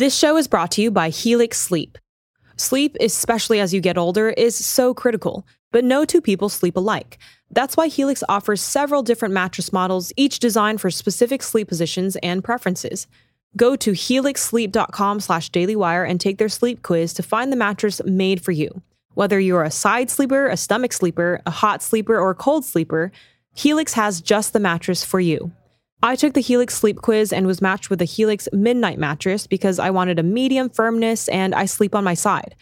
This show is brought to you by Helix Sleep. Sleep, especially as you get older, is so critical, but no two people sleep alike. That's why Helix offers several different mattress models, each designed for specific sleep positions and preferences. Go to helixsleep.com slash dailywire and take their sleep quiz to find the mattress made for you. Whether you're a side sleeper, a stomach sleeper, a hot sleeper, or a cold sleeper, Helix has just the mattress for you. I took the Helix sleep quiz and was matched with the Helix Midnight mattress because I wanted a medium firmness and I sleep on my side.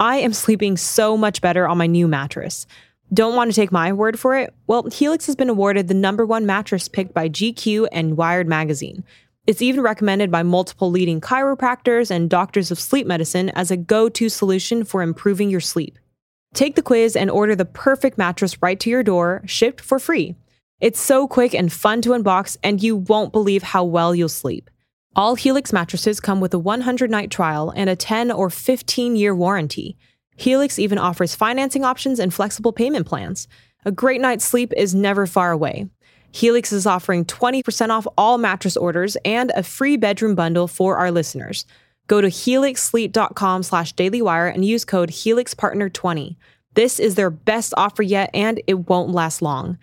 I am sleeping so much better on my new mattress. Don't want to take my word for it? Well, Helix has been awarded the number one mattress picked by GQ and Wired magazine. It's even recommended by multiple leading chiropractors and doctors of sleep medicine as a go to solution for improving your sleep. Take the quiz and order the perfect mattress right to your door, shipped for free. It's so quick and fun to unbox, and you won't believe how well you'll sleep. All Helix mattresses come with a 100 night trial and a 10 or 15 year warranty. Helix even offers financing options and flexible payment plans. A great night's sleep is never far away. Helix is offering 20% off all mattress orders and a free bedroom bundle for our listeners. Go to helixsleep.com slash dailywire and use code HelixPartner20. This is their best offer yet, and it won't last long.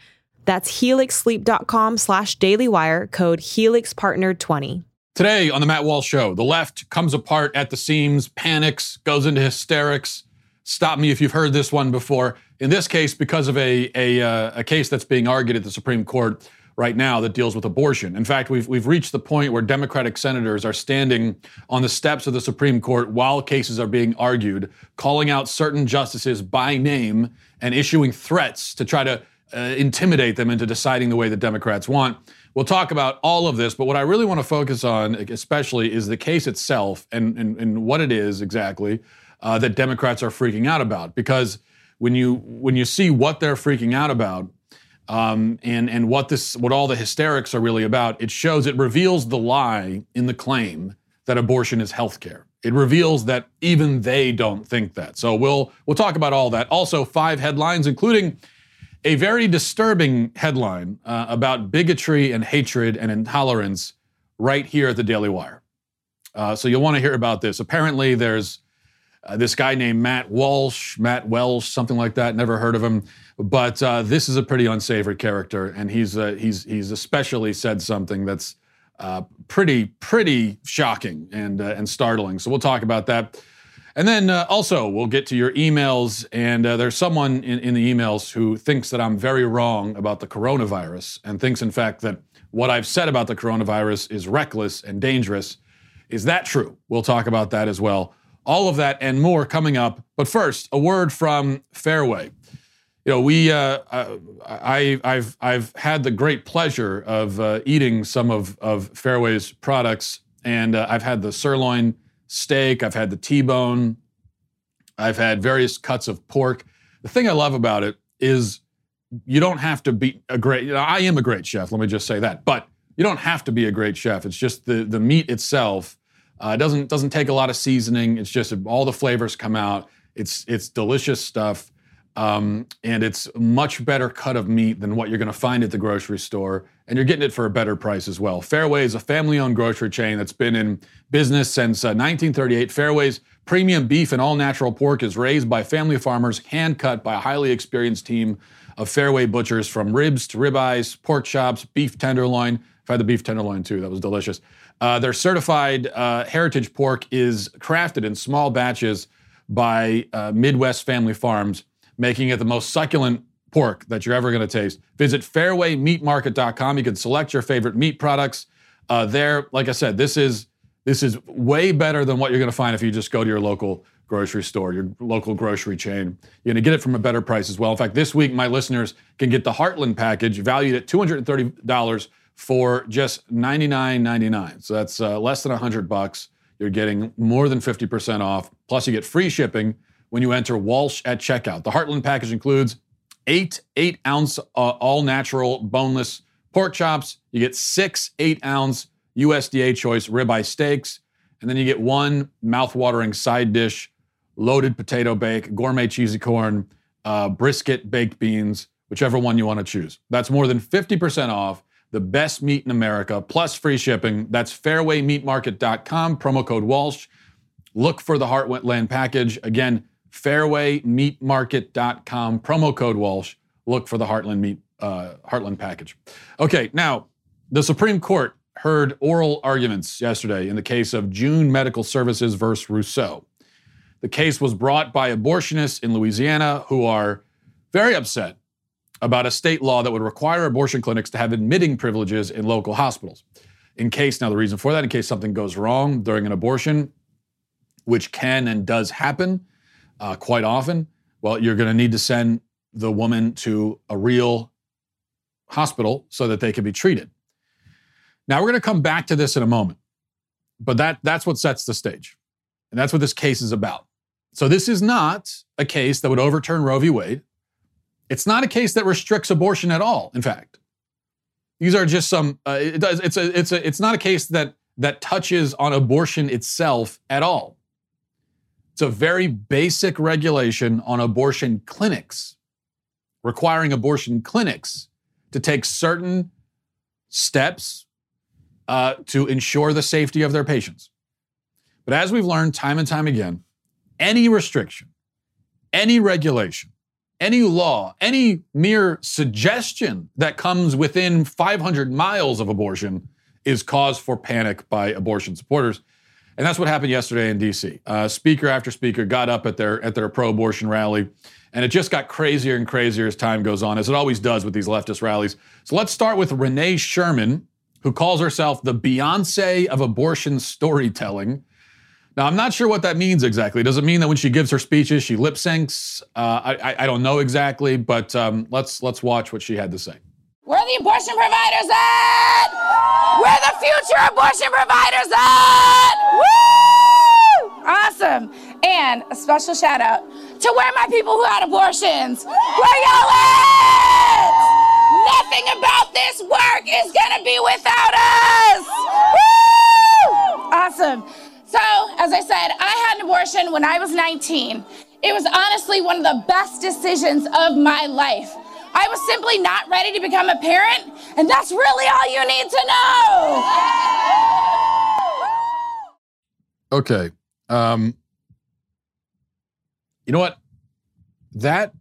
That's helixsleep.com slash dailywire, code HelixPartner20. Today on the Matt Walsh Show, the left comes apart at the seams, panics, goes into hysterics. Stop me if you've heard this one before. In this case, because of a, a, uh, a case that's being argued at the Supreme Court right now that deals with abortion. In fact, we've, we've reached the point where Democratic senators are standing on the steps of the Supreme Court while cases are being argued, calling out certain justices by name and issuing threats to try to uh, intimidate them into deciding the way the Democrats want. We'll talk about all of this, but what I really want to focus on, especially, is the case itself and, and, and what it is exactly uh, that Democrats are freaking out about. Because when you when you see what they're freaking out about, um, and and what this what all the hysterics are really about, it shows it reveals the lie in the claim that abortion is health care. It reveals that even they don't think that. So we'll we'll talk about all that. Also, five headlines, including a very disturbing headline uh, about bigotry and hatred and intolerance right here at the Daily Wire. Uh, so you'll want to hear about this. Apparently, there's uh, this guy named Matt Walsh, Matt Welsh, something like that. Never heard of him, but uh, this is a pretty unsavory character, and he's uh, he's he's especially said something that's uh, pretty pretty shocking and and startling. So we'll talk about that. And then uh, also, we'll get to your emails. And uh, there's someone in, in, the emails who thinks that I'm very wrong about the coronavirus and thinks, in fact, that what I've said about the coronavirus is reckless and dangerous. Is that true? We'll talk about that as well. All of that and more coming up. But first, a word from Fairway. You know, we uh, uh I, have I've had the great pleasure of uh, eating some of, of Fairway's products, and uh, I've had the sirloin steak, I've had the T-bone, I've had various cuts of pork. The thing I love about it is you don't have to be a great you know, I am a great chef, let me just say that. But you don't have to be a great chef. It's just the the meat itself uh, doesn't doesn't take a lot of seasoning. It's just all the flavors come out. It's it's delicious stuff. Um, and it's much better cut of meat than what you're going to find at the grocery store, and you're getting it for a better price as well. Fairway is a family-owned grocery chain that's been in business since uh, 1938. Fairway's premium beef and all-natural pork is raised by family farmers, hand-cut by a highly experienced team of Fairway butchers, from ribs to ribeyes, pork chops, beef tenderloin. I've had the beef tenderloin too; that was delicious. Uh, their certified uh, heritage pork is crafted in small batches by uh, Midwest family farms making it the most succulent pork that you're ever going to taste. Visit fairwaymeatmarket.com. You can select your favorite meat products uh, there. Like I said, this is this is way better than what you're going to find if you just go to your local grocery store, your local grocery chain. You're going to get it from a better price as well. In fact, this week my listeners can get the Heartland package valued at $230 for just $99.99. So that's uh, less than 100 bucks. You're getting more than 50% off. Plus, you get free shipping when you enter Walsh at checkout. The Heartland package includes eight eight ounce uh, all natural boneless pork chops. You get six eight ounce USDA choice ribeye steaks, and then you get one mouth-watering side dish, loaded potato bake, gourmet cheesy corn, uh, brisket baked beans, whichever one you want to choose. That's more than 50% off the best meat in America, plus free shipping. That's fairwaymeatmarket.com, promo code Walsh. Look for the Heartland package. Again, fairwaymeatmarket.com, promo code Walsh. Look for the Heartland meat uh, Heartland package. Okay, now the Supreme Court heard oral arguments yesterday in the case of June Medical Services versus Russo. The case was brought by abortionists in Louisiana who are very upset about a state law that would require abortion clinics to have admitting privileges in local hospitals. In case, now the reason for that, in case something goes wrong during an abortion, which can and does happen uh, quite often, well, you're going to need to send the woman to a real hospital so that they can be treated. Now we're going to come back to this in a moment, but that that's what sets the stage, and that's what this case is about. So this is not a case that would overturn Roe v. Wade. It's not a case that restricts abortion at all. In fact, these are just some. Uh, it does. It's a. It's a. It's not a case that that touches on abortion itself at all. It's a very basic regulation on abortion clinics, requiring abortion clinics to take certain steps uh, to ensure the safety of their patients. But as we've learned time and time again, any restriction, any regulation, any law, any mere suggestion that comes within 500 miles of abortion is cause for panic by abortion supporters. And that's what happened yesterday in DC. Uh, speaker after speaker got up at their at their pro-abortion rally, and it just got crazier and crazier as time goes on, as it always does with these leftist rallies. So let's start with Renee Sherman, who calls herself the Beyonce of abortion storytelling. Now, I'm not sure what that means exactly. Does it mean that when she gives her speeches, she lip syncs? Uh, I, I, don't know exactly, but um, let's let's watch what she had to say. Where are the abortion providers at? Where the future abortion providers at? Woo! Awesome. And a special shout out to where my people who had abortions. Where y'all at? Nothing about this work is gonna be without us. Woo! Awesome. So, as I said, I had an abortion when I was 19. It was honestly one of the best decisions of my life. I was simply not ready to become a parent, and that's really all you need to know. Okay. Um, you know what? That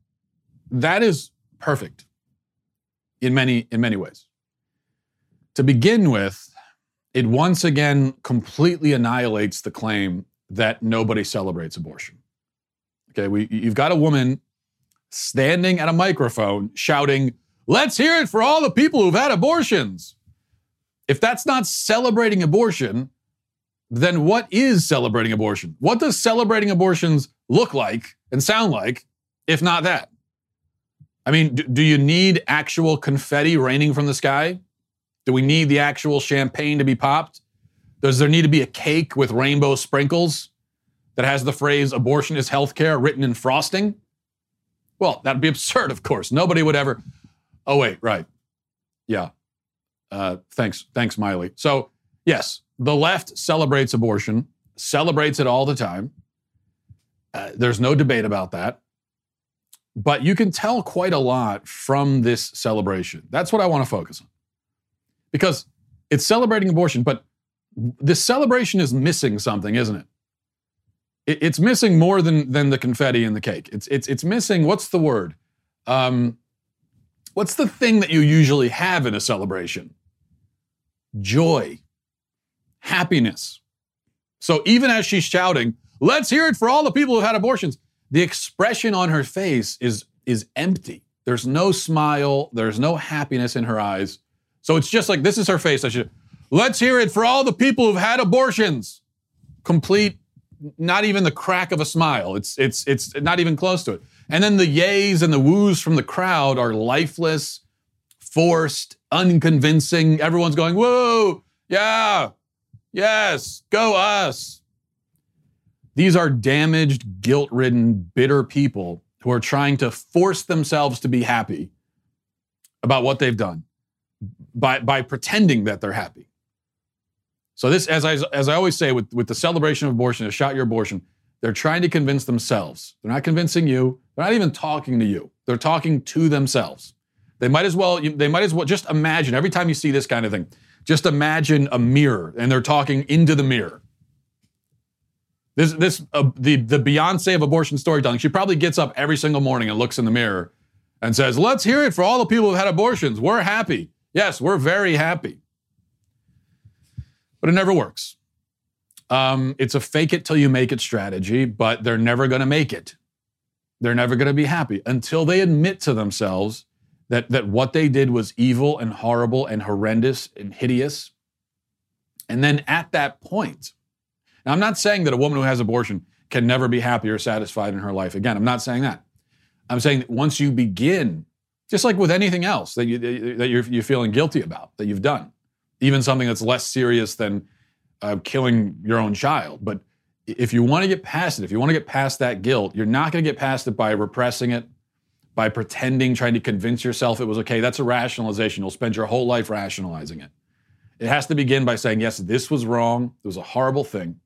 that is perfect in many in many ways. To begin with, it once again completely annihilates the claim that nobody celebrates abortion. Okay, we, you've got a woman standing at a microphone shouting, Let's hear it for all the people who've had abortions. If that's not celebrating abortion, then what is celebrating abortion? What does celebrating abortions look like and sound like, if not that? I mean, do, do you need actual confetti raining from the sky? Do we need the actual champagne to be popped? Does there need to be a cake with rainbow sprinkles that has the phrase abortion is healthcare written in frosting? Well, that'd be absurd, of course. Nobody would ever. Oh, wait, right. Yeah. Uh, thanks, thanks, Miley. So, yes, the left celebrates abortion, celebrates it all the time. Uh, there's no debate about that. But you can tell quite a lot from this celebration. That's what I want to focus on because it's celebrating abortion, but this celebration is missing something, isn't it? It it's missing more than than the confetti and the cake. It's it's it's missing. What's the word? Um, what's the thing that you usually have in a celebration? Joy, happiness. So even as she's shouting, "Let's hear it for all the people who've had abortions," the expression on her face is is empty. There's no smile. There's no happiness in her eyes. So it's just like this is her face. I should let's hear it for all the people who've had abortions. Complete, not even the crack of a smile. It's it's it's not even close to it. And then the yays and the woos from the crowd are lifeless, forced, unconvincing. Everyone's going, whoa, yeah, yes, go us. These are damaged, guilt ridden, bitter people who are trying to force themselves to be happy about what they've done by, by pretending that they're happy. So this, as I, as I always say, with, with the celebration of abortion, a Shout Your Abortion, they're trying to convince themselves. They're not convincing you. They're not even talking to you. They're talking to themselves They might as well. They might as well just imagine every time you see this kind of thing. Just imagine a mirror, and they're talking into the mirror. This, this, uh, the the Beyonce of abortion storytelling. She probably gets up every single morning and looks in the mirror and says, "Let's hear it for all the people who've had abortions. We're happy. Yes, we're very happy." But it never works. Um, it's a fake it till you make it strategy, but they're never going to make it. They're never going to be happy until they admit to themselves that, that what they did was evil and horrible and horrendous and hideous. And then at that point, now I'm not saying that a woman who has abortion can never be happy or satisfied in her life again. I'm not saying that. I'm saying that once you begin, just like with anything else that, you, that you're, you're feeling guilty about, that you've done, even something that's less serious than uh, killing your own child. But if you want to get past it, if you want to get past that guilt, you're not going to get past it by repressing it, by pretending, trying to convince yourself it was okay. That's a rationalization. You'll spend your whole life rationalizing it. It has to begin by saying, yes, this was wrong. It was a horrible thing.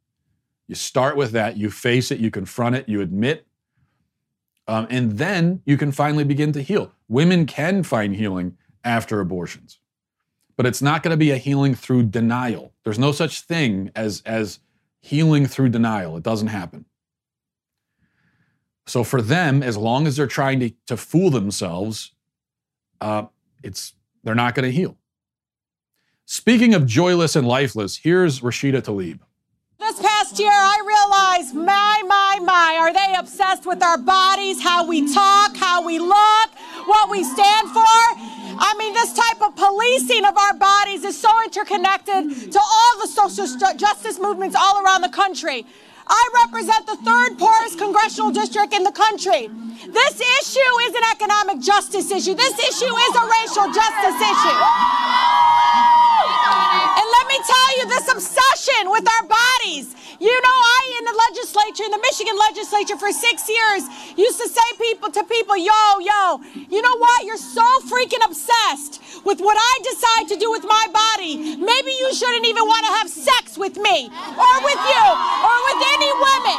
You start with that, you face it, you confront it, you admit, um, and then you can finally begin to heal. Women can find healing after abortions, but it's not going to be a healing through denial. There's no such thing as, as healing through denial. It doesn't happen. So for them, as long as they're trying to, to fool themselves, uh, it's they're not going to heal. Speaking of joyless and lifeless, here's Rashida Tlaib. This past year, I realized, my, my, my, are they obsessed with our bodies, how we talk, how we look, what we stand for? I mean, this type of policing of our bodies is so interconnected to all the social justice movements all around the country. I represent the third poorest congressional district in the country. This issue is an economic justice issue. This issue is a racial justice issue. And tell you, this obsession with our bodies. You know, I in the legislature, in the Michigan legislature for six years, used to say people to people, yo, yo, you know what? You're so freaking obsessed with what I decide to do with my body. Maybe you shouldn't even want to have sex with me or with you or with any women.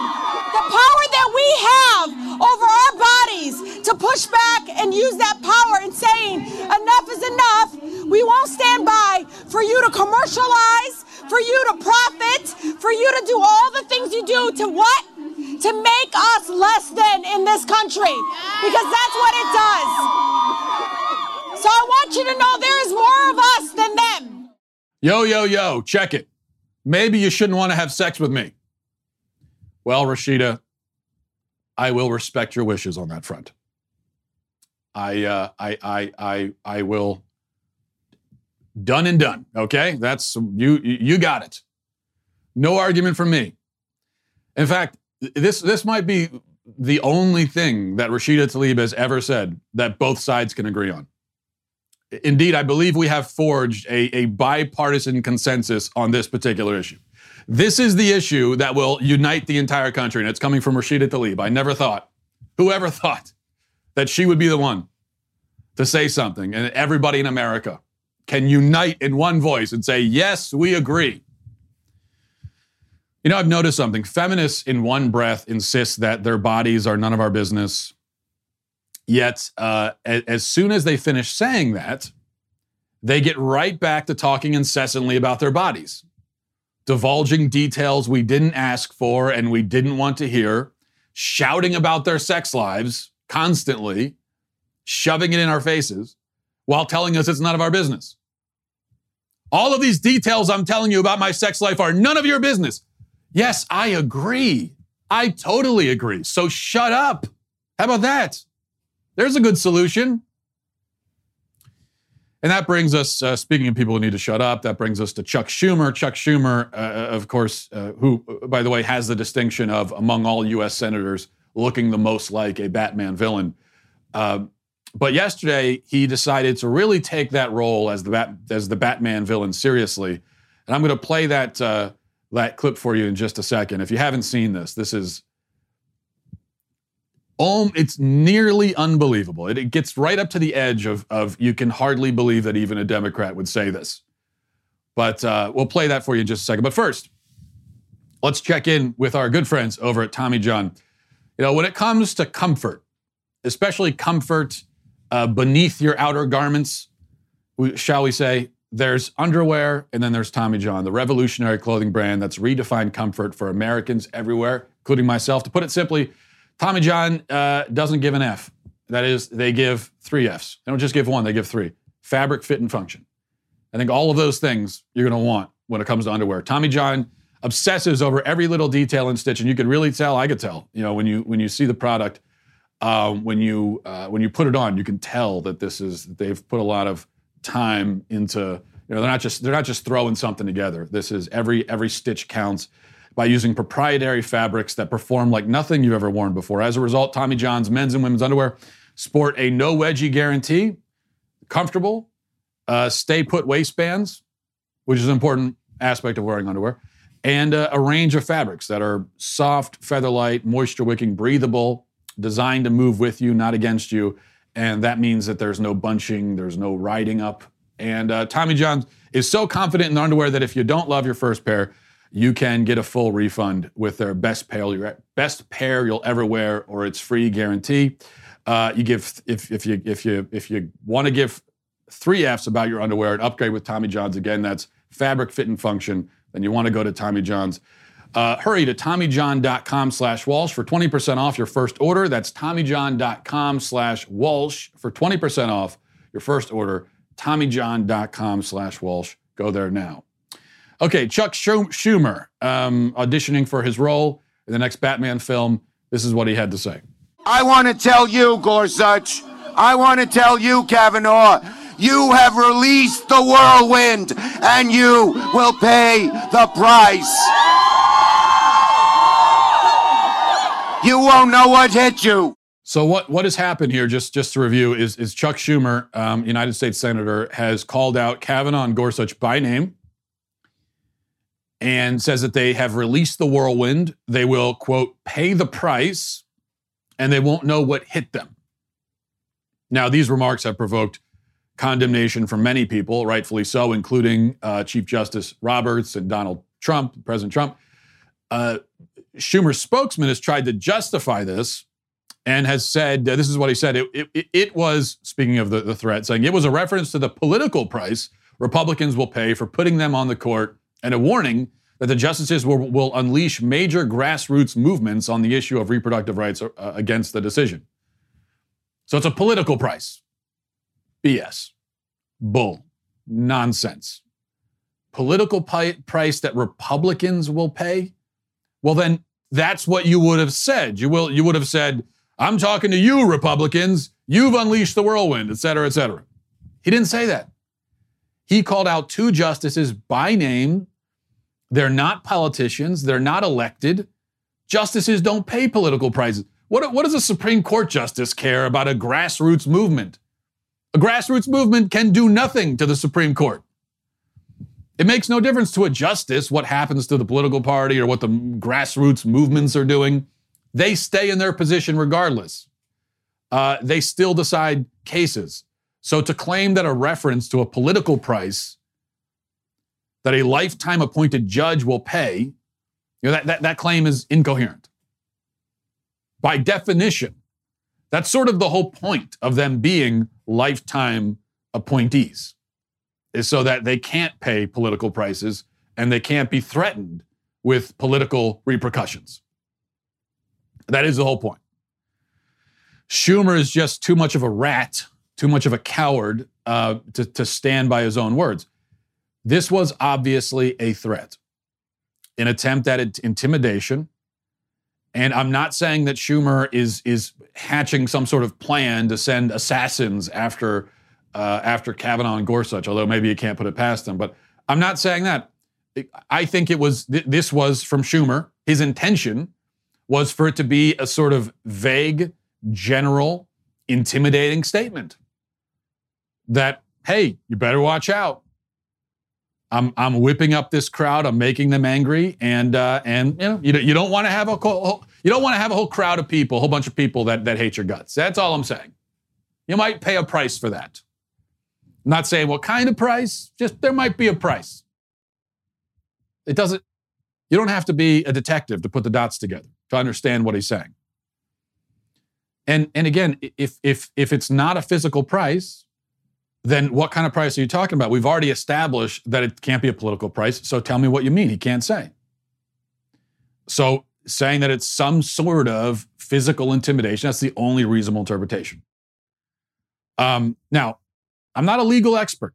The power that we have over our bodies to push back and use that power in saying enough is enough. We won't stand by for you to commercialize, for you to profit, for you to do all the things you do to what? To make us less than in this country. Because that's what it does. So I want you to know there is more of us than them. Yo, yo, yo, check it. Maybe you shouldn't want to have sex with me. Well, Rashida, I will respect your wishes on that front. I, uh, I, I, I, I will. Done and done. Okay, that's you. You got it. No argument from me. In fact, this this might be the only thing that Rashida Tlaib has ever said that both sides can agree on. Indeed, I believe we have forged a, a bipartisan consensus on this particular issue. This is the issue that will unite the entire country, and it's coming from Rashida Tlaib. I never thought, whoever thought, that she would be the one to say something, and everybody in America can unite in one voice and say, yes, we agree. You know, I've noticed something. Feminists, in one breath, insist that their bodies are none of our business. Yet, uh, as soon as they finish saying that, they get right back to talking incessantly about their bodies divulging details we didn't ask for and we didn't want to hear, shouting about their sex lives constantly, shoving it in our faces while telling us it's none of our business. All of these details I'm telling you about my sex life are none of your business. Yes, I agree. I totally agree. So shut up. How about that? There's a good solution. And that brings us, uh, speaking of people who need to shut up, that brings us to Chuck Schumer. Chuck Schumer, uh, uh of course, uh, who, by the way, has the distinction of, among all U.S. senators, looking the most like a Batman villain. But yesterday, he decided to really take that role as the, Bat- as the Batman villain seriously. And I'm going to play that, uh, that clip for you in just a second. If you haven't seen this, this is Oh, it's nearly unbelievable. It, it, gets right up to the edge of, of you can hardly believe that even a Democrat would say this. But uh, we'll play that for you in just a second. But first, let's check in with our good friends over at Tommy John. You know, when it comes to comfort, especially comfort uh, beneath your outer garments, shall we say, there's underwear and then there's Tommy John, the revolutionary clothing brand that's redefined comfort for Americans everywhere, including myself. To put it simply, Tommy John uh, doesn't give an F. That is, they give three Fs. They don't just give one, they give three fabric, fit, and function. I think all of those things you're going to want when it comes to underwear. Tommy John obsesses over every little detail and stitch, and you could really tell. I could tell, you know, when you when you see the product, um, when you uh, when you put it on, you can tell that this is they've put a lot of time into. You know, they're not just they're not just throwing something together. This is every every stitch counts by using proprietary fabrics that perform like nothing you've ever worn before. As a result, Tommy John's men's and women's underwear sport a no wedgie guarantee, comfortable, uh, stay put waistbands, which is an important aspect of wearing underwear, and uh, a range of fabrics that are soft, feather light, moisture wicking, breathable, designed to move with you, not against you. And that means that there's no bunching, there's no riding up. And uh, Tommy John is so confident in the underwear that if you don't love your first pair, you can get a full refund with their best pair, best pair you'll ever wear, or it's free guarantee. Uh, you give if if you if you if you want to give three Fs about your underwear and upgrade with Tommy John's again. That's fabric, fit, and function. Then you want to go to Tommy John's. Uh, hurry to TommyJohn.com slash Walsh for 20% off your first order. That's TommyJohn.com slash Walsh for 20% off your first order. TommyJohn.com slash Walsh. Go there now. Okay, Chuck Schumer um, auditioning for his role in the next Batman film. This is what he had to say. I want to tell you, Gorsuch, I want to tell you, Kavanaugh, you have released the whirlwind and you will pay the price. You won't know what hit you. So what what has happened here? Just just to review is is Chuck Schumer, um, United States Senator, has called out Kavanaugh and Gorsuch by name, and says that they have released the whirlwind. They will quote pay the price, and they won't know what hit them. Now these remarks have provoked condemnation from many people, rightfully so, including uh, Chief Justice Roberts and Donald Trump, President Trump. Uh, Schumer's spokesman has tried to justify this and has said uh, this is what he said. It, it, it was, speaking of the, the threat, saying it was a reference to the political price Republicans will pay for putting them on the court and a warning that the justices will, will unleash major grassroots movements on the issue of reproductive rights uh, against the decision. So it's a political price. BS. Bull. Nonsense. Political pi- price that Republicans will pay? Well, then that's what you would have said. You will you would have said, I'm talking to you, Republicans. You've unleashed the whirlwind, et cetera, et cetera. He didn't say that. He called out two justices by name. They're not politicians, they're not elected. Justices don't pay political prices. What, what does a Supreme Court justice care about a grassroots movement? A grassroots movement can do nothing to the Supreme Court. It makes no difference to a justice what happens to the political party or what the grassroots movements are doing. They stay in their position regardless. Uh, they still decide cases. So to claim that a reference to a political price that a lifetime appointed judge will pay, you know, that, that, that claim is incoherent. By definition, that's sort of the whole point of them being lifetime appointees, is so that they can't pay political prices and they can't be threatened with political repercussions. That is the whole point. Schumer is just too much of a rat, too much of a coward uh, to, to stand by his own words. This was obviously a threat, an attempt at intimidation, and I'm not saying that Schumer is is hatching some sort of plan to send assassins after uh, after Kavanaugh and Gorsuch, although maybe you can't put it past them. But I'm not saying that. I think it was th- this was from Schumer. His intention was for it to be a sort of vague, general, intimidating statement that hey, you better watch out. I'm I'm whipping up this crowd. I'm making them angry, and uh, and you know you, you don't want to have a you don't want to have a whole crowd of people, a whole bunch of people that that hate your guts. That's all I'm saying. You might pay a price for that. I'm not saying what kind of price. Just there might be a price. It doesn't. You don't have to be a detective to put the dots together to understand what he's saying. And and again, if if if it's not a physical price, then what kind of price are you talking about? We've already established that it can't be a political price. So tell me what you mean. He can't say. So saying that it's some sort of physical intimidation, that's the only reasonable interpretation. Um, now, I'm not a legal expert,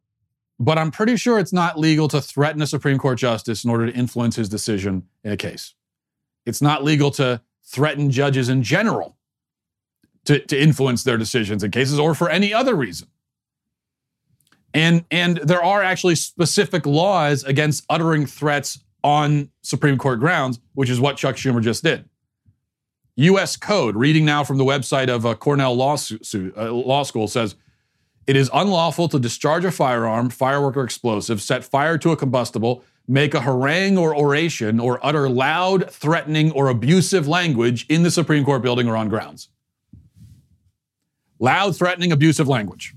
but I'm pretty sure it's not legal to threaten a Supreme Court justice in order to influence his decision in a case. It's not legal to threaten judges in general to, to influence their decisions in cases or for any other reason. And, and there are actually specific laws against uttering threats on Supreme Court grounds, which is what Chuck Schumer just did. U.S. Code, reading now from the website of uh, Cornell Law, uh, Law School, says it is unlawful to discharge a firearm, firework, or explosive, set fire to a combustible, make a harangue or oration, or utter loud, threatening, or abusive language in the Supreme Court building or on grounds. Loud, threatening, abusive language.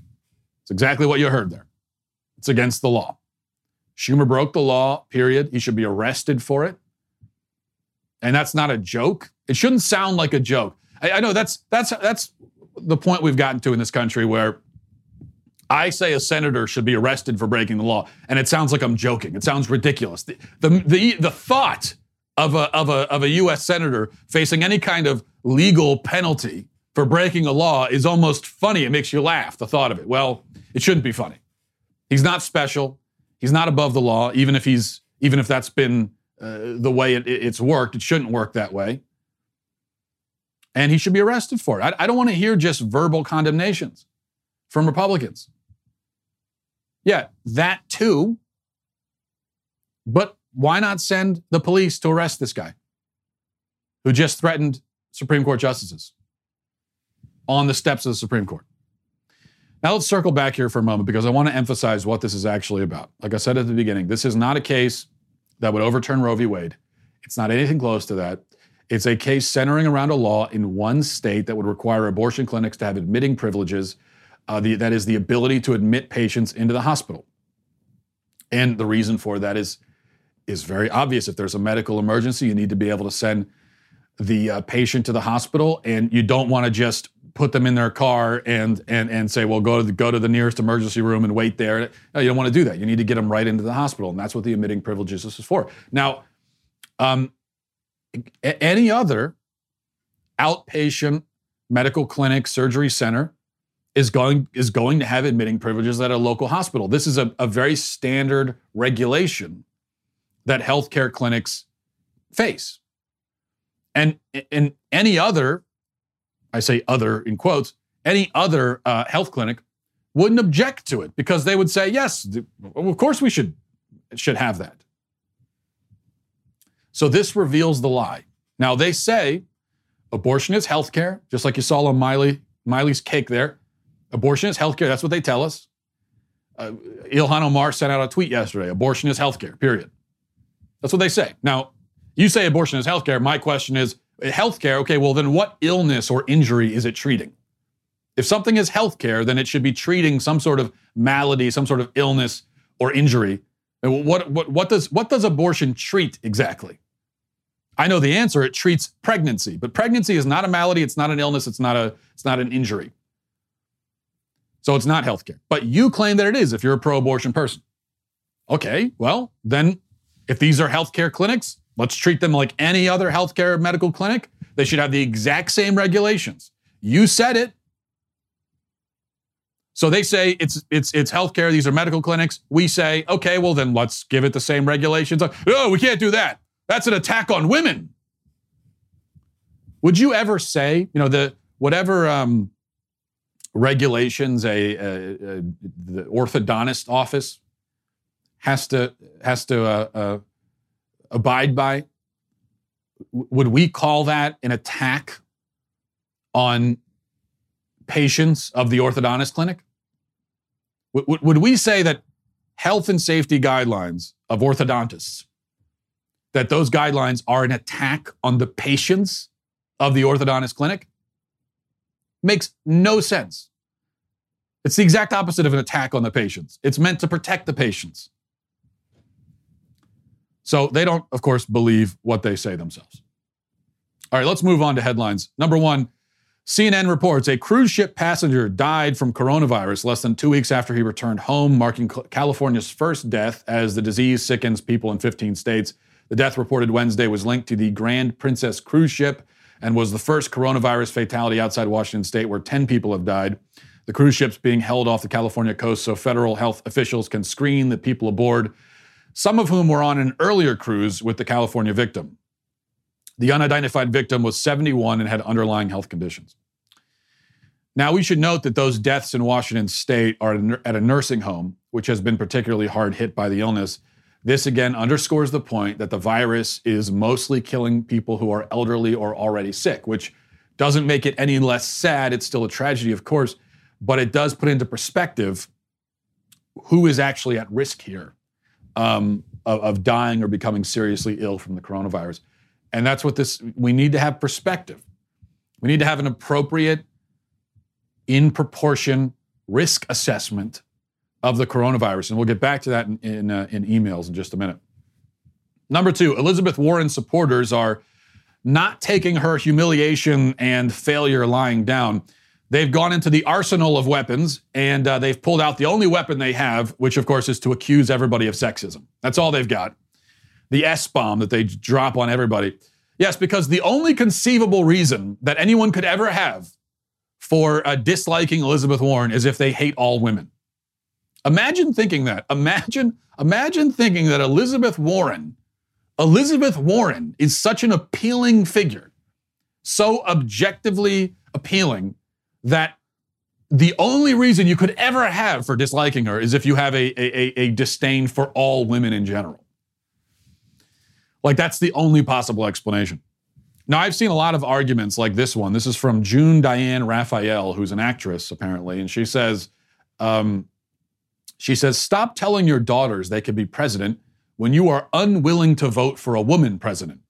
It's exactly what you heard there. It's against the law. Schumer broke the law, period. He should be arrested for it. And that's not a joke. It shouldn't sound like a joke. I, I know that's that's that's the point we've gotten to in this country where I say a senator should be arrested for breaking the law, and it sounds like I'm joking. It sounds ridiculous. The the the, the thought of a, of, a, of a U.S. senator facing any kind of legal penalty for breaking a law is almost funny. It makes you laugh, the thought of it. Well, it shouldn't be funny. He's not special. He's not above the law, even if he's even if that's been uh, the way it, it's worked. It shouldn't work that way. And he should be arrested for it. I, I don't want to hear just verbal condemnations from Republicans. Yeah, that too. But why not send the police to arrest this guy who just threatened Supreme Court justices on the steps of the Supreme Court? Now let's circle back here for a moment because I want to emphasize what this is actually about. Like I said at the beginning, this is not a case that would overturn Roe v. Wade. It's not anything close to that. It's a case centering around a law in one state that would require abortion clinics to have admitting privileges. Uh, the, that is the ability to admit patients into the hospital. And the reason for that is, is very obvious. If there's a medical emergency, you need to be able to send the uh, patient to the hospital, and you don't want to just put them in their car and and and say, well, go to the, go to the nearest emergency room and wait there. No, you don't want to do that. You need to get them right into the hospital, and that's what the admitting privileges is for. Now, um, any other outpatient medical clinic, surgery center is going is going to have admitting privileges at a local hospital. This is a, a very standard regulation that healthcare clinics face. And in any other I say other in quotes, any other uh, health clinic wouldn't object to it because they would say, yes, of course we should, should have that. So this reveals the lie. Now they say abortion is healthcare, just like you saw on Miley, Miley's cake there. Abortion is health care. That's what they tell us. Uh, Ilhan Omar sent out a tweet yesterday. Abortion is health care, period. That's what they say. Now, you say abortion is health care. My question is, healthcare, okay, well, then what illness or injury is it treating? If something is healthcare, then it should be treating some sort of malady, some sort of illness or injury. What, what, what, does, what does abortion treat exactly? I know the answer. It treats pregnancy, but pregnancy is not a malady, it's not an illness, it's not, a, it's not an injury. So it's not healthcare. But you claim that it is if you're a pro abortion person. Okay, well, then if these are healthcare clinics, Let's treat them like any other healthcare medical clinic. They should have the exact same regulations. You said it. So they say it's it's it's healthcare. These are medical clinics. We say, okay, well then let's give it the same regulations. Oh, we can't do that. That's an attack on women. Would you ever say, you know, the whatever um, regulations a, a, a, the orthodontist office has to has to uh, uh, abide by? Would we call that an attack on patients of the orthodontist clinic? Would, would we say that health and safety guidelines of orthodontists, that those guidelines are an attack on the patients of the orthodontist clinic? Makes no sense. It's the exact opposite of an attack on the patients. It's meant to protect the patients. So they don't, of course, believe what they say themselves. All right, let's move on to headlines. Number one CNN reports a cruise ship passenger died from coronavirus less than two weeks after he returned home, marking California's first death as the disease sickens people in 15 states. The death reported Wednesday was linked to the Grand Princess cruise ship and was the first coronavirus fatality outside Washington state where 10 people have died. The cruise ship's being held off the California coast so federal health officials can screen the people aboard, some of whom were on an earlier cruise with the California victim. The unidentified victim was 71 and had underlying health conditions. Now, we should note that those deaths in Washington state are at a nursing home, which has been particularly hard hit by the illness. This again underscores the point that the virus is mostly killing people who are elderly or already sick, which doesn't make it any less sad. It's still a tragedy, of course, but it does put into perspective who is actually at risk here um, of, of dying or becoming seriously ill from the coronavirus. And that's what this, we need to have perspective. We need to have an appropriate, in proportion risk assessment of the coronavirus. And we'll get back to that in, in, uh, in emails in just a minute. Number two, Elizabeth Warren supporters are not taking her humiliation and failure lying down. They've gone into the arsenal of weapons and uh, they've pulled out the only weapon they have, which of course is to accuse everybody of sexism. That's all they've got the S bomb that they drop on everybody. Yes, because the only conceivable reason that anyone could ever have for uh, disliking Elizabeth Warren is if they hate all women. Imagine thinking that. Imagine, imagine thinking that Elizabeth Warren, Elizabeth Warren is such an appealing figure, so objectively appealing that the only reason you could ever have for disliking her is if you have a, a, a disdain for all women in general. Like that's the only possible explanation. Now, I've seen a lot of arguments like this one. This is from June Diane Raphael, who's an actress apparently, and she says, um, she says, stop telling your daughters they can be president when you are unwilling to vote for a woman president.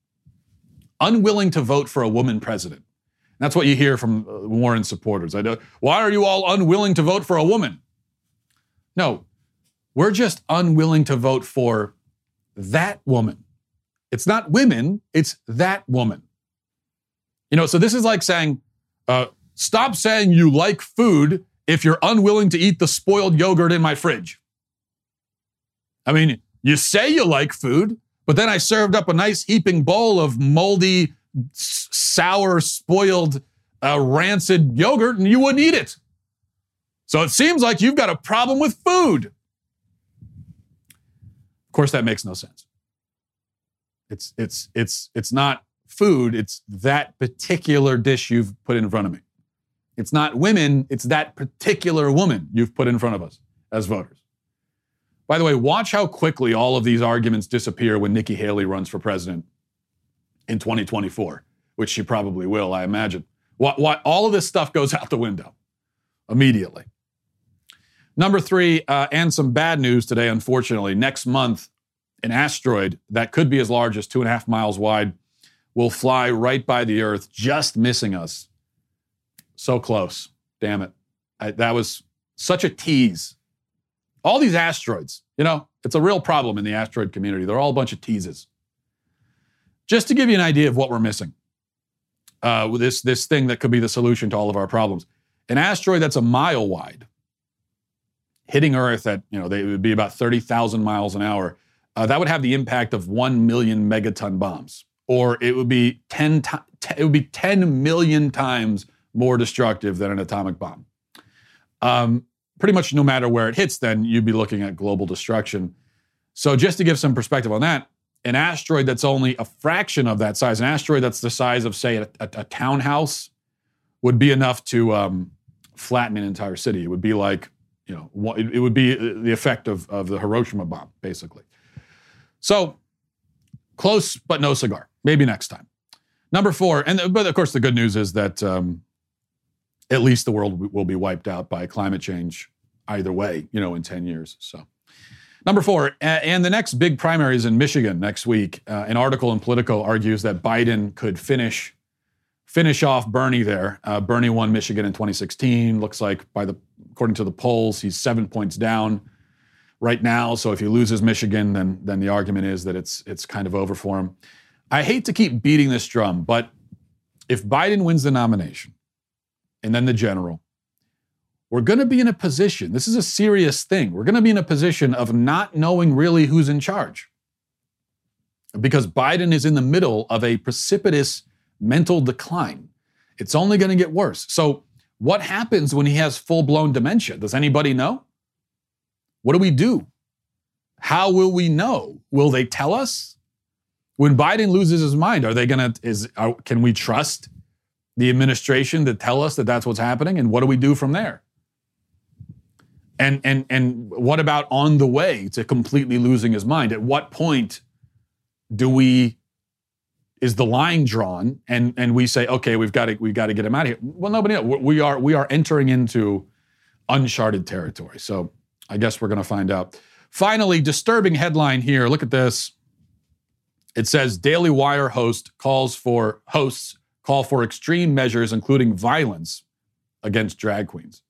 Unwilling to vote for a woman president. That's what you hear from uh, Warren supporters. I know, Why are you all unwilling to vote for a woman? No, we're just unwilling to vote for that woman. It's not women, it's that woman. You know, so this is like saying, uh, stop saying you like food if you're unwilling to eat the spoiled yogurt in my fridge. I mean, you say you like food, but then I served up a nice heaping bowl of moldy, sour, spoiled, uh, rancid yogurt, and you wouldn't eat it. So it seems like you've got a problem with food. Of course, that makes no sense. It's it's it's it's not food, it's that particular dish you've put in front of me. It's not women, it's that particular woman you've put in front of us as voters. By the way, watch how quickly all of these arguments disappear when Nikki Haley runs for president in 2024, which she probably will, I imagine. What, all of this stuff goes out the window immediately. Number three, uh, and some bad news today, unfortunately. Next month, an asteroid that could be as large as two and a half miles wide will fly right by the Earth, just missing us. So close. Damn it. I, that was such a tease. All these asteroids, you know, it's a real problem in the asteroid community. They're all a bunch of teases. Just to give you an idea of what we're missing, uh, this, this thing that could be the solution to all of our problems. An asteroid that's a mile wide, hitting Earth at, you know, they, it would be about 30,000 miles an hour uh, that would have the impact of 1 million megaton bombs or it would be 10 to- it would be 10 million times more destructive than an atomic bomb um, pretty much no matter where it hits then you'd be looking at global destruction so just to give some perspective on that an asteroid that's only a fraction of that size an asteroid that's the size of say a, a, a townhouse would be enough to um, flatten an entire city it would be like you know it, it would be uh, the effect of, of the hiroshima bomb basically so close, but no cigar. Maybe next time. Number four, and but of course the good news is that um, at least the world will be wiped out by climate change either way, you know, in 10 years. So. Number four, and the next big primary is in Michigan next week. Uh, an article in Politico argues that Biden could finish finish off Bernie there. Uh, Bernie won Michigan in 2016. Looks like by the according to the polls, he's seven points down right now. So if he loses Michigan, then then the argument is that it's it's kind of over for him. I hate to keep beating this drum, but if Biden wins the nomination, and then the general, we're going to be in a position, this is a serious thing. We're going to be in a position of not knowing really who's in charge. Because Biden is in the middle of a precipitous mental decline. It's only going to get worse. So, what happens when he has full blown dementia? Does anybody know? What do we do? How will we know? Will they tell us? When Biden loses his mind, are they going to, is, are, can we trust the administration to tell us that that's what's happening? And what do we do from there? And, and, and what about on the way to completely losing his mind? At what point do we is the line drawn and and we say okay we've got to we've got to get him out of here well nobody knows. we are we are entering into uncharted territory so i guess we're going to find out finally disturbing headline here look at this it says daily wire host calls for hosts call for extreme measures including violence against drag queens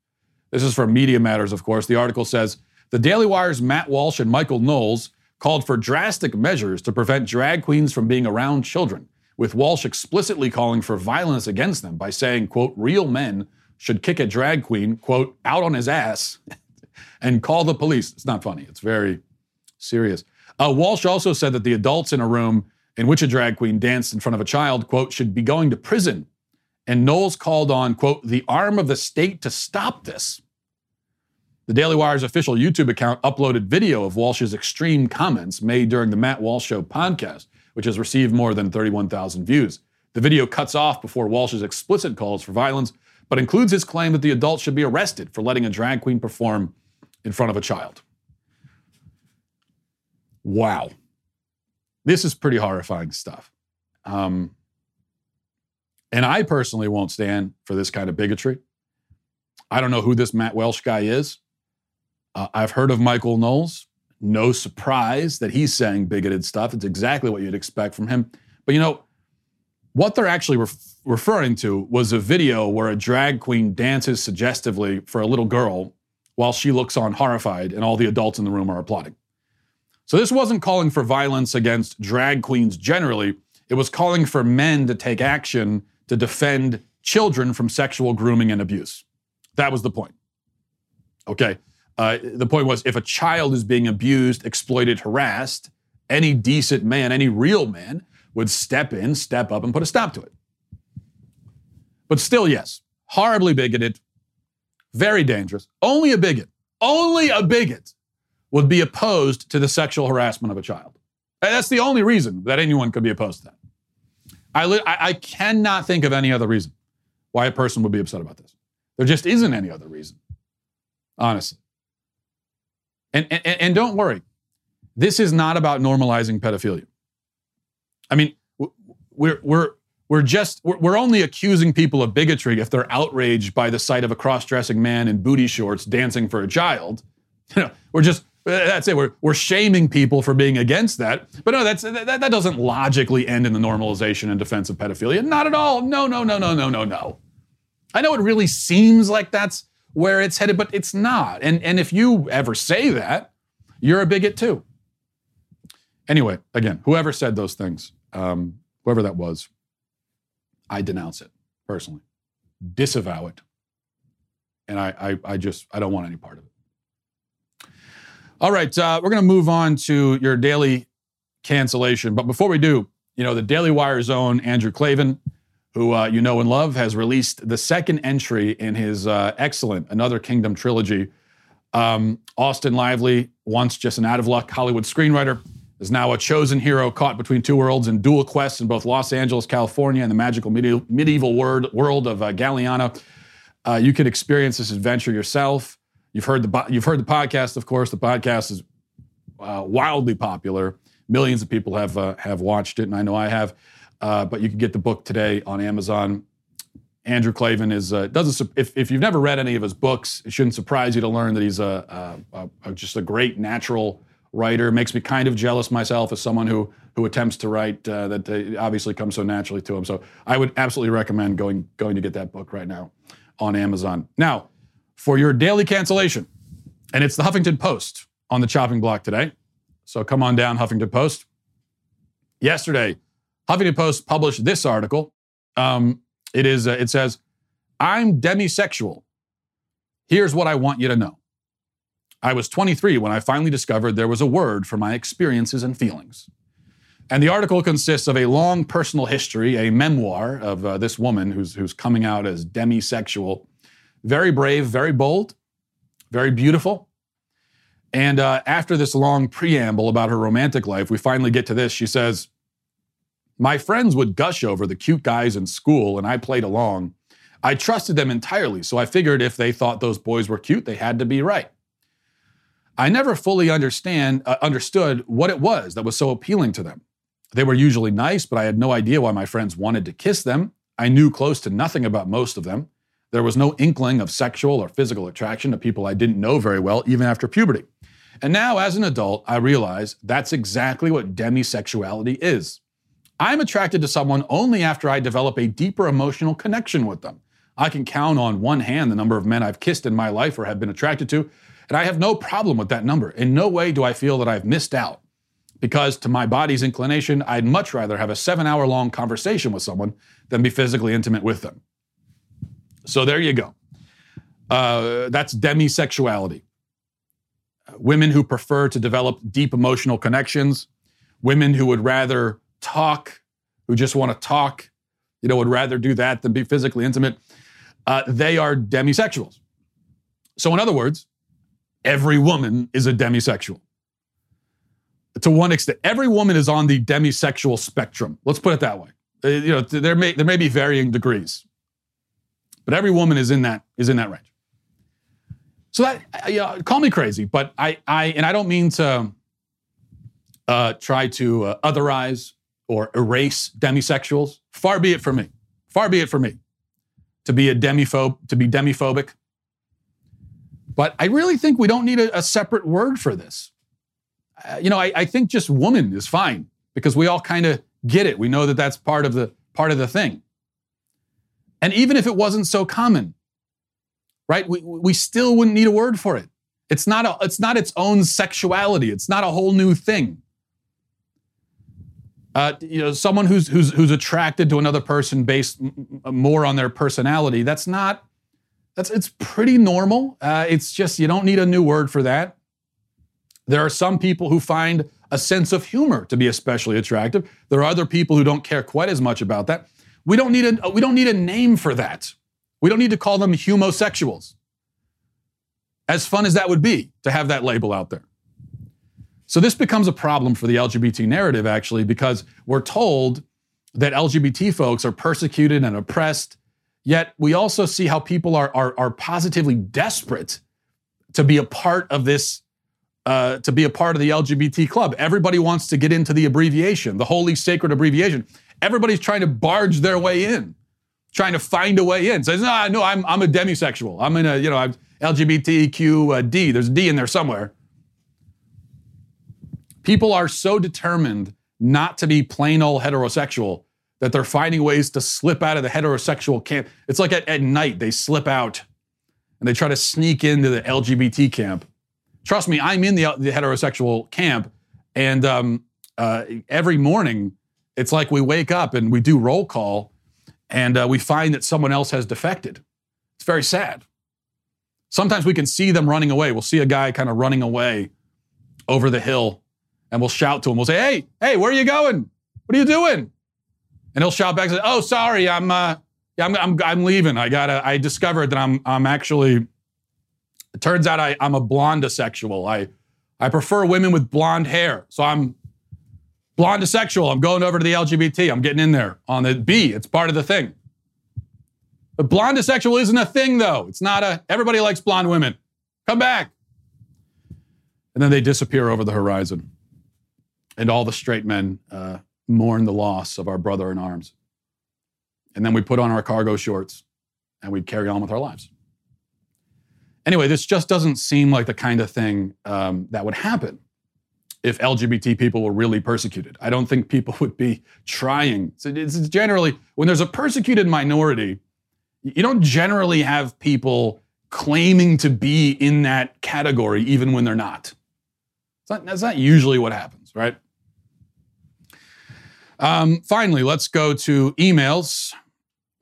this is from media matters of course the article says the daily wire's matt walsh and michael knowles called for drastic measures to prevent drag queens from being around children, with Walsh explicitly calling for violence against them by saying, quote, real men should kick a drag queen, quote, out on his ass and call the police. It's not funny, it's very serious. Uh, Walsh also said that the adults in a room in which a drag queen danced in front of a child, quote, should be going to prison. And Knowles called on, quote, the arm of the state to stop this. The Daily Wire's official YouTube account uploaded video of Walsh's extreme comments made during the Matt Walsh Show podcast, which has received more than 31,000 views. The video cuts off before Walsh's explicit calls for violence, but includes his claim that the adult should be arrested for letting a drag queen perform in front of a child. Wow. This is pretty horrifying stuff. Um, and I personally won't stand for this kind of bigotry. I don't know who this Matt Welsh guy is. Uh, I've heard of Michael Knowles. No surprise that he's saying bigoted stuff. It's exactly what you'd expect from him. But you know, what they're actually ref- referring to was a video where a drag queen dances suggestively for a little girl while she looks on horrified and all the adults in the room are applauding. So this wasn't calling for violence against drag queens generally. It was calling for men to take action to defend children from sexual grooming and abuse. That was the point. Okay. Uh, the point was if a child is being abused, exploited, harassed, any decent man, any real man would step in, step up, and put a stop to it. But still, yes, horribly bigoted, very dangerous. Only a bigot, only a bigot would be opposed to the sexual harassment of a child. That's the only reason that anyone could be opposed to that. I, li- I, I cannot think of any other reason why a person would be upset about this. There just isn't any other reason, honestly. And, and, and don't worry, this is not about normalizing pedophilia. I mean, we're, we're, we're just, we're, we're only accusing people of bigotry if they're outraged by the sight of a cross dressing man in booty shorts dancing for a child. We're just, that's it. We're, we're shaming people for being against that. But no, that's, that, that doesn't logically end in the normalization and defense of pedophilia. Not at all. No, no, no, no, no, no, no. I know it really seems like that's where it's headed, but it's not. And, and if you ever say that, you're a bigot too. Anyway, again, whoever said those things, um, whoever that was, I denounce it personally, disavow it. And I, I, I just, I don't want any part of it. All right, uh, we're going to move on to your daily cancellation. But before we do, you know, the Daily Wire's own Andrew Klavan, who uh, you know and love, has released the second entry in his uh, excellent Another Kingdom trilogy. Um, Austin Lively, once just an out of luck Hollywood screenwriter, is now a chosen hero caught between two worlds in dual quests in both Los Angeles, California, and the magical medieval, medieval word, world of uh, Galiana. Uh, you can experience this adventure yourself. You've heard the you've heard the podcast, of course. The podcast is uh, wildly popular. Millions of people have uh, have watched it, and I know I have. Uh, but you can get the book today on Amazon. Andrew Klavan is uh, doesn't if, if you've never read any of his books, it shouldn't surprise you to learn that he's a, a, a just a great natural writer. Makes me kind of jealous myself as someone who who attempts to write uh, that obviously comes so naturally to him. So I would absolutely recommend going going to get that book right now on Amazon. Now, for your daily cancellation, and it's the Huffington Post on the chopping block today. So come on down, Huffington Post. Yesterday, Huffington Post published this article. Um, it is. Uh, it says I'm demisexual. Here's what I want you to know. I was 23 when I finally discovered there was a word for my experiences and feelings. And the article consists of a long personal history, a memoir of uh, this woman who's, who's coming out as demisexual. Very brave, very bold, very beautiful. And uh, after this long preamble about her romantic life, we finally get to this. She says, My friends would gush over the cute guys in school, and I played along. I trusted them entirely, so I figured if they thought those boys were cute, they had to be right. I never fully understand uh, understood what it was that was so appealing to them. They were usually nice, but I had no idea why my friends wanted to kiss them. I knew close to nothing about most of them. There was no inkling of sexual or physical attraction to people I didn't know very well, even after puberty. And now, as an adult, I realize that's exactly what demisexuality is. I'm attracted to someone only after I develop a deeper emotional connection with them. I can count on one hand the number of men I've kissed in my life or have been attracted to, and I have no problem with that number. In no way do I feel that I've missed out. Because to my body's inclination, I'd much rather have a seven hour long conversation with someone than be physically intimate with them. So there you go. Uh, that's demisexuality. Women who prefer to develop deep emotional connections, women who would rather talk, who just want to talk, you know, would rather do that than be physically intimate. Uh, they are demisexuals. So, in other words, every woman is a demisexual. To one extent, every woman is on the demisexual spectrum. Let's put it that way. Uh, you know, there may there may be varying degrees. But every woman is in that is in that range. So that you know, call me crazy, but I I and I don't mean to uh, try to uh, otherize or erase demisexuals. Far be it from me. Far be it from me to be a demiphobe to be demiphobic. But I really think we don't need a, a separate word for this. Uh, you know, I, I think just woman is fine because we all kind of get it. We know that that's part of the part of the thing. And even if it wasn't so common, right, we, we still wouldn't need a word for it. It's not, a, it's not its own sexuality. It's not a whole new thing. Uh, you know, someone who's, who's, who's attracted to another person based more on their personality, that's not, that's, it's pretty normal. Uh, it's just, you don't need a new word for that. There are some people who find a sense of humor to be especially attractive. There are other people who don't care quite as much about that. We don't need a, we don't need a name for that. We don't need to call them homosexuals. As fun as that would be to have that label out there. So this becomes a problem for the LGBT narrative, actually, because we're told that LGBT folks are persecuted and oppressed, yet we also see how people are, are, are positively desperate to be a part of this, uh, to be a part of the LGBT club. Everybody wants to get into the abbreviation, the holy sacred abbreviation. Everybody's trying to barge their way in, trying to find a way in. Says, no, no, I'm, I'm a demisexual. I'm in a, you know, I'm LGBTQD. There's a D in there somewhere. People are so determined not to be plain old heterosexual that they're finding ways to slip out of the heterosexual camp. It's like at, at night, they slip out and they try to sneak into the LGBT camp. Trust me, I'm in the, the heterosexual camp. And um, uh, every morning, it's like we wake up and we do roll call and uh, we find that someone else has defected. It's very sad. Sometimes we can see them running away. We'll see a guy kind of running away over the hill and we'll shout to him. We'll say, Hey, hey, where are you going? What are you doing? And he'll shout back, and say, Oh, sorry, I'm, uh, I'm, I'm, I'm leaving. I gotta, I discovered that I'm, I'm actually, it turns out I, I'm a blondisexual. I, I prefer women with blonde hair. So I'm, Blondisexual, I'm going over to the LGBT. I'm getting in there on the B. It's part of the thing. But blondisexual isn't a thing, though. It's not a, everybody likes blonde women. Come back. And then they disappear over the horizon. And all the straight men uh, mourn the loss of our brother in arms. And then we put on our cargo shorts and we carry on with our lives. Anyway, this just doesn't seem like the kind of thing um, that would happen if LGBT people were really persecuted. I don't think people would be trying. So it's generally, when there's a persecuted minority, you don't generally have people claiming to be in that category even when they're not. not that's not usually what happens, right? Um, finally, let's go to emails.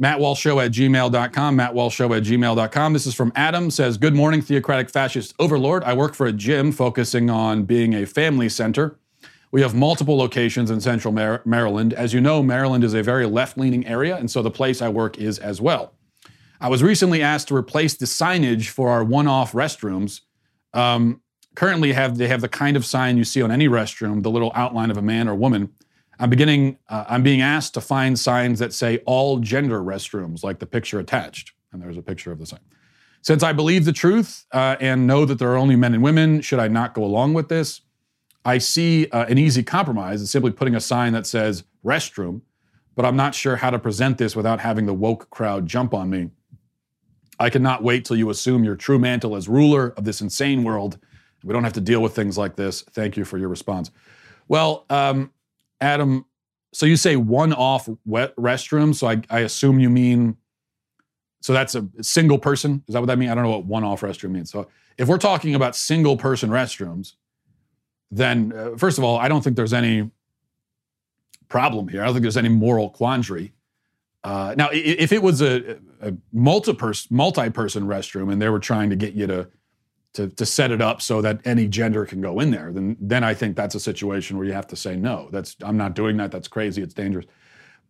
MattWalshShow at gmail.com, MattWalshShow at gmail.com. This is from Adam, says, Good morning, theocratic fascist overlord. I work for a gym focusing on being a family center. We have multiple locations in central Mar- Maryland. As you know, Maryland is a very left leaning area, and so the place I work is as well. I was recently asked to replace the signage for our one off restrooms. Um, currently, have they have the kind of sign you see on any restroom, the little outline of a man or woman. I'm beginning. Uh, I'm being asked to find signs that say all gender restrooms, like the picture attached, and there's a picture of the sign. Since I believe the truth uh, and know that there are only men and women, should I not go along with this? I see uh, an easy compromise is simply putting a sign that says restroom, but I'm not sure how to present this without having the woke crowd jump on me. I cannot wait till you assume your true mantle as ruler of this insane world. We don't have to deal with things like this. Thank you for your response. Well, um, Adam, so you say one off wet restroom. So I, I assume you mean, so that's a single person. Is that what that means? I don't know what one off restroom means. So if we're talking about single person restrooms, then uh, first of all, I don't think there's any problem here. I don't think there's any moral quandary. Uh, now, if it was a, a multi-person, multi-person restroom and they were trying to get you to to, to set it up so that any gender can go in there, then then I think that's a situation where you have to say no. That's I'm not doing that. That's crazy. It's dangerous.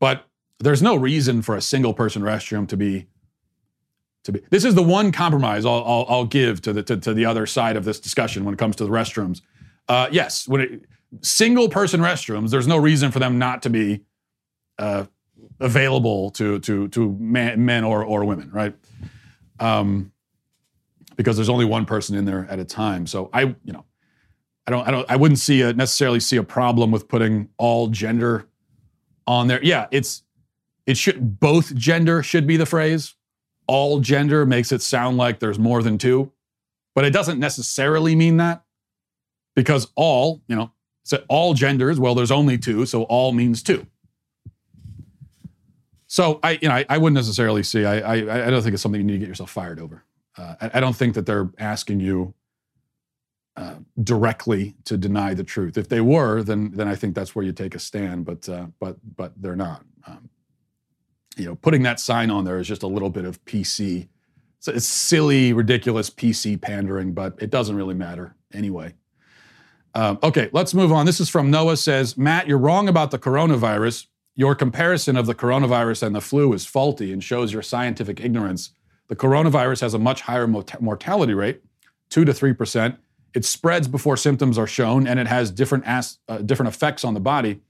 But there's no reason for a single person restroom to be to be. This is the one compromise I'll, I'll, I'll give to the to, to, the other side of this discussion when it comes to the restrooms. Uh, yes, when it, single person restrooms, there's no reason for them not to be uh, available to to to man, men or or women, right? Um, because there's only one person in there at a time. So I, you know, I don't, I don't, I wouldn't see a necessarily see a problem with putting all gender on there. Yeah, it's it should both gender should be the phrase. All gender makes it sound like there's more than two, but it doesn't necessarily mean that because all, you know, so all genders, well, there's only two, so all means two. So I, you know, I, I wouldn't necessarily see. I, I, I don't think it's something you need to get yourself fired over. Uh, I, I, don't think that they're asking you uh, directly to deny the truth. If they were, then then I think that's where you take a stand. But uh, but but they're not. Um, you know, putting that sign on there is just a little bit of PC. So it's silly, ridiculous PC pandering, but it doesn't really matter anyway. Um, okay, let's move on. This is from Noah says, Matt, you're wrong about the coronavirus. Your comparison of the coronavirus and the flu is faulty and shows your scientific ignorance. The coronavirus has a much higher mortality rate, 2 to 3%. It spreads before symptoms are shown, and it has different, as- uh, different effects on the body.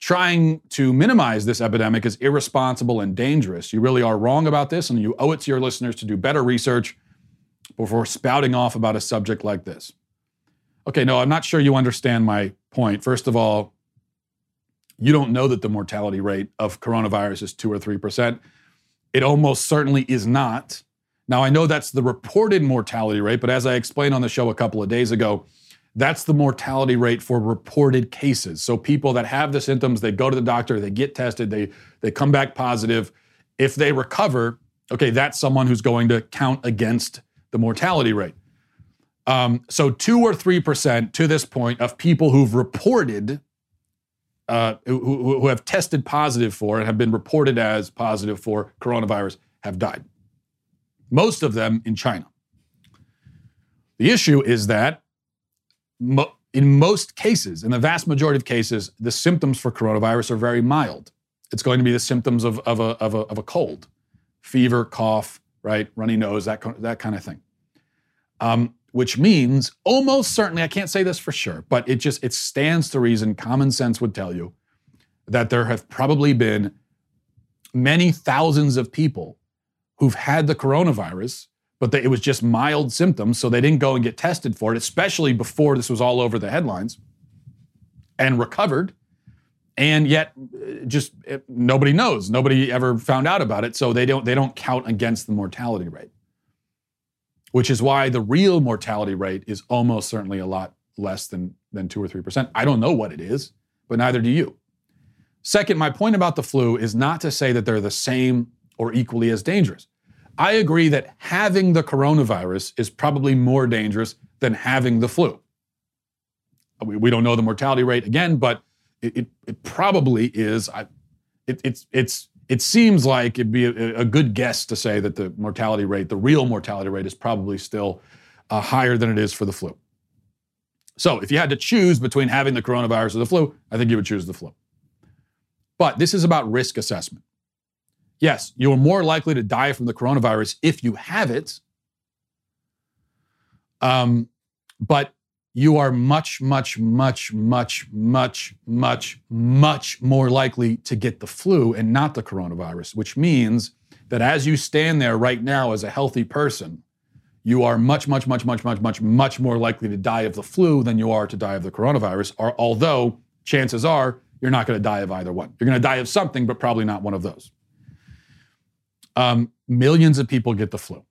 Trying to minimize this epidemic is irresponsible and dangerous. You really are wrong about this, and you owe it to your listeners to do better research before spouting off about a subject like this. Okay, no, I'm not sure you understand my point. First of all, you don't know that the mortality rate of coronavirus is 2 or 3%. It almost certainly is not. Now, I know that's the reported mortality rate, but as I explained on the show a couple of days ago, that's the mortality rate for reported cases. So people that have the symptoms, they go to the doctor, they get tested, they they come back positive. If they recover, okay, that's someone who's going to count against the mortality rate. Um, so two or three percent to this point of people who've reported uh, who, who have tested positive for and have been reported as positive for coronavirus have died. Most of them in China. The issue is that mo- in most cases, in the vast majority of cases, the symptoms for coronavirus are very mild. It's going to be the symptoms of, of, a, of, a, of a cold, fever, cough, right, runny nose, that, that kind of thing. Um, which means almost certainly, I can't say this for sure, but it just it stands to reason, common sense would tell you that there have probably been many thousands of people who've had the coronavirus, but it was just mild symptoms, so they didn't go and get tested for it, especially before this was all over the headlines, and recovered. And yet, uh, just it, nobody knows. Nobody ever found out about it, so they don't they don't count against the mortality rate which is why the real mortality rate is almost certainly a lot less than, than 2 or 3%. I don't know what it is, but neither do you. Second, my point about the flu is not to say that they're the same or equally as dangerous. I agree that having the coronavirus is probably more dangerous than having the flu. We, we don't know the mortality rate again, but it, it, it probably is. I, it, it's, it's it seems like it'd be a, a, good guess to say that the mortality rate, the real mortality rate, is probably still uh, higher than it is for the flu. So if you had to choose between having the coronavirus or the flu, I think you would choose the flu. But this is about risk assessment. Yes, you're more likely to die from the coronavirus if you have it. Um, but you are much, much, much, much, much, much, much more likely to get the flu and not the coronavirus, which means that as you stand there right now as a healthy person, you are much, much, much, much, much, much, much more likely to die of the flu than you are to die of the coronavirus. Or, although chances are you're not going to die of either one. You're going to die of something, but probably not one of those. Um, millions of people get the flu.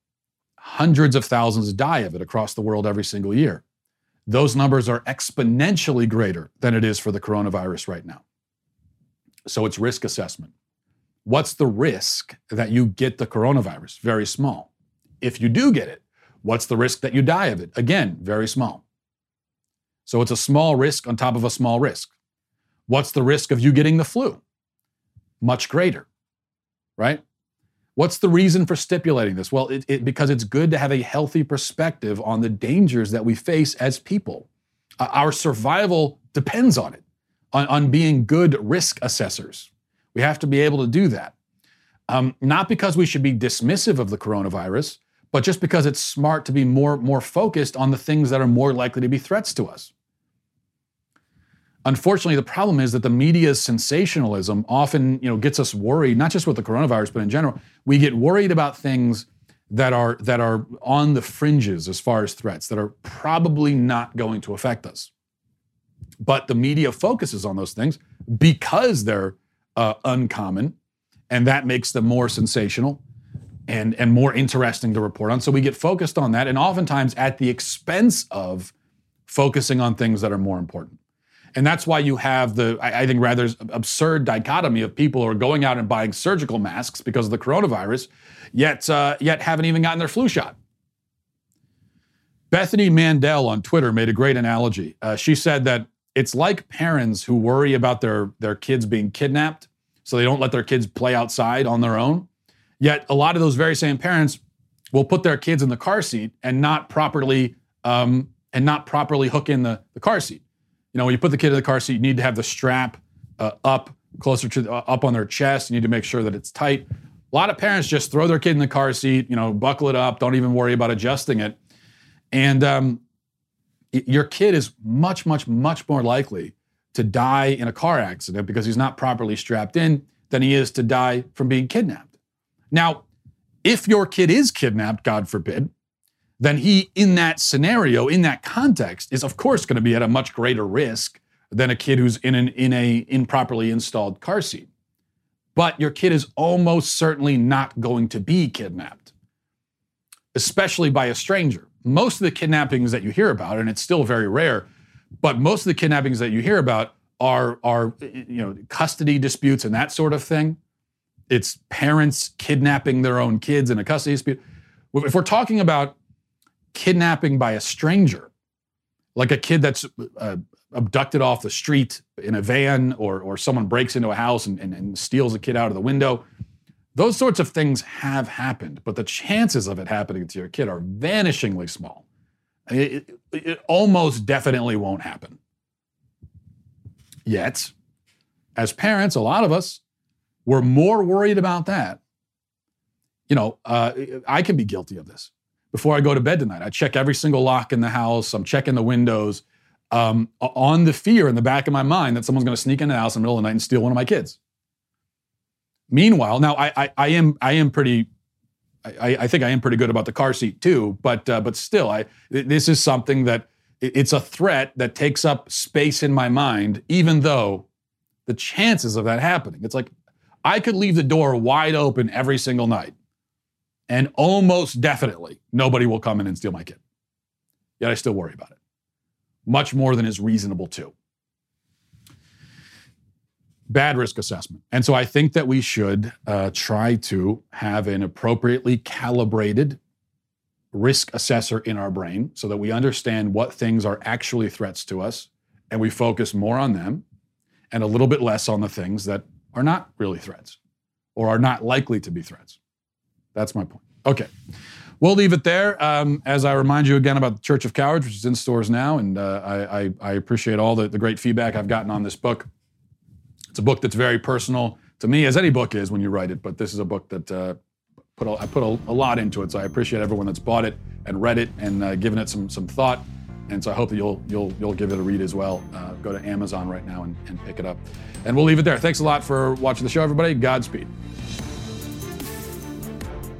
Hundreds of thousands die of it across the world every single year. Those numbers are exponentially greater than it is for the coronavirus right now. So it's risk assessment. What's the risk that you get the coronavirus? Very small. If you do get it, What's the risk that you die of it? Again, very small. So it's a small risk on top of a small risk. What's the risk of you getting the flu? Much greater, right? What's the reason for stipulating this? Well, it, it, because it's good to have a healthy perspective on the dangers that we face as people. Uh, our survival depends on it, on, on being good risk assessors. We have to be able to do that. Um, not because we should be dismissive of the coronavirus, but just because it's smart to be more, more focused on the things that are more likely to be threats to us. Unfortunately, the problem is that the media's sensationalism often you know, gets us worried, not just with the coronavirus, but in general. We get worried about things that are, that are on the fringes as far as threats, that are probably not going to affect us. But the media focuses on those things because they're uh, uncommon, and that makes them more sensational and, and more interesting to report on. So we get focused on that, and oftentimes at the expense of focusing on things that are more important. And that's why you have the, I, think, rather absurd dichotomy of people who are going out and buying surgical masks because of the coronavirus, yet, uh, yet haven't even gotten their flu shot. Bethany Mandel on Twitter made a great analogy. Uh, she said that it's like parents who worry about their, their kids being kidnapped, so they don't let their kids play outside on their own. Yet a lot of those very same parents will put their kids in the car seat and not properly um, and not properly hook in the, the car seat. You know, when you put the kid in the car seat, you need to have the strap uh, up closer to uh, up on their chest. You need to make sure that it's tight. A lot of parents just throw their kid in the car seat, you know, buckle it up, don't even worry about adjusting it, and um, your kid is much, much, much more likely to die in a car accident because he's not properly strapped in than he is to die from being kidnapped. Now, if your kid is kidnapped, God forbid, then he, in that scenario, in that context, is of course going to be at a much greater risk than a kid who's in an in a improperly installed car seat. But your kid is almost certainly not going to be kidnapped, especially by a stranger. Most of the kidnappings that you hear about, and it's still very rare, but most of the kidnappings that you hear about are are you know custody disputes and that sort of thing it's parents kidnapping their own kids in a custody dispute. If we're talking about kidnapping by a stranger, like a kid that's uh, abducted off the street in a van, or, or someone breaks into a house and, and, and steals a kid out of the window, those sorts of things have happened, but the chances of it happening to your kid are vanishingly small. It, it, it almost definitely won't happen. Yet, as parents, a lot of us, we're more worried about that. You know, uh, I can be guilty of this. Before I go to bed tonight, I check every single lock in the house. I'm checking the windows um, on the fear in the back of my mind that someone's going to sneak in the house in the middle of the night and steal one of my kids. Meanwhile, now I, I, I am I am pretty I, I, think I am pretty good about the car seat too, but uh, but still, I this is something that it's a threat that takes up space in my mind, even though the chances of that happening. It's like I could leave the door wide open every single night, and almost definitely nobody will come in and steal my kid. Yet I still worry about it, much more than is reasonable to. Bad risk assessment. And so I think that we should uh, try to have an appropriately calibrated risk assessor in our brain so that we understand what things are actually threats to us and we focus more on them and a little bit less on the things that are not really threats. or are not likely to be threats. That's my point. Okay. We'll leave it there. Um, as I remind you again about the Church of Cowards, which is in stores now, and uh, I, I, I, appreciate all the, the great feedback I've gotten on this book. It's a book that's very personal to me, as any book is when you write it, but this is a book that uh, put a, I put a, a, lot into it. So I appreciate everyone that's bought it and read it and uh, given it some some thought. And so I hope that you'll you'll you'll give it a read as well. Uh, go to Amazon right now and, and pick it up. And we'll leave it there. Thanks a lot for watching the show, everybody. Godspeed.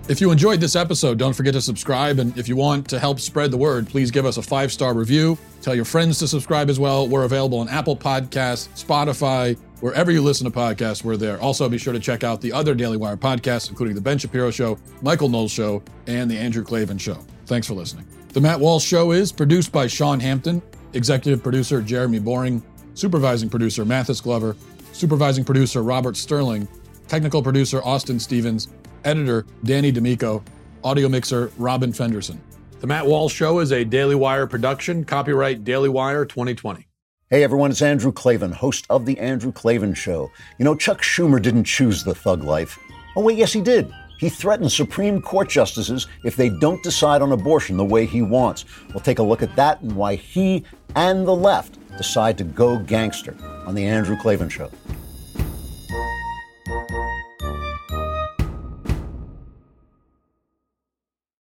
If you enjoyed this episode, don't forget to subscribe. And if you want to help spread the word, please give us a five star review. Tell your friends to subscribe as well. We're available on Apple Podcasts, Spotify, wherever you listen to podcasts, we're there. Also, be sure to check out the other Daily Wire podcasts, including The Ben Shapiro Show, Michael Knowles Show, and The Andrew Klavan Show. Thanks for listening. The Matt Walsh Show is produced by Sean Hampton, executive producer Jeremy Boring, supervising producer Mathis Glover, supervising producer Robert Sterling, technical producer Austin Stevens, Editor Danny D'Amico. Audio mixer Robin Fenderson. The Matt Walsh Show is a Daily Wire production. Copyright Daily Wire 2020. Hey everyone, it's Andrew Klavan, host of The Andrew Klavan Show. You know, Chuck Schumer didn't choose the thug life. Oh, wait, yes, he did. He threatened Supreme Court justices if they don't decide on abortion the way he wants. We'll take a look at that and why he and the left decide to go gangster on The Andrew Klavan Show.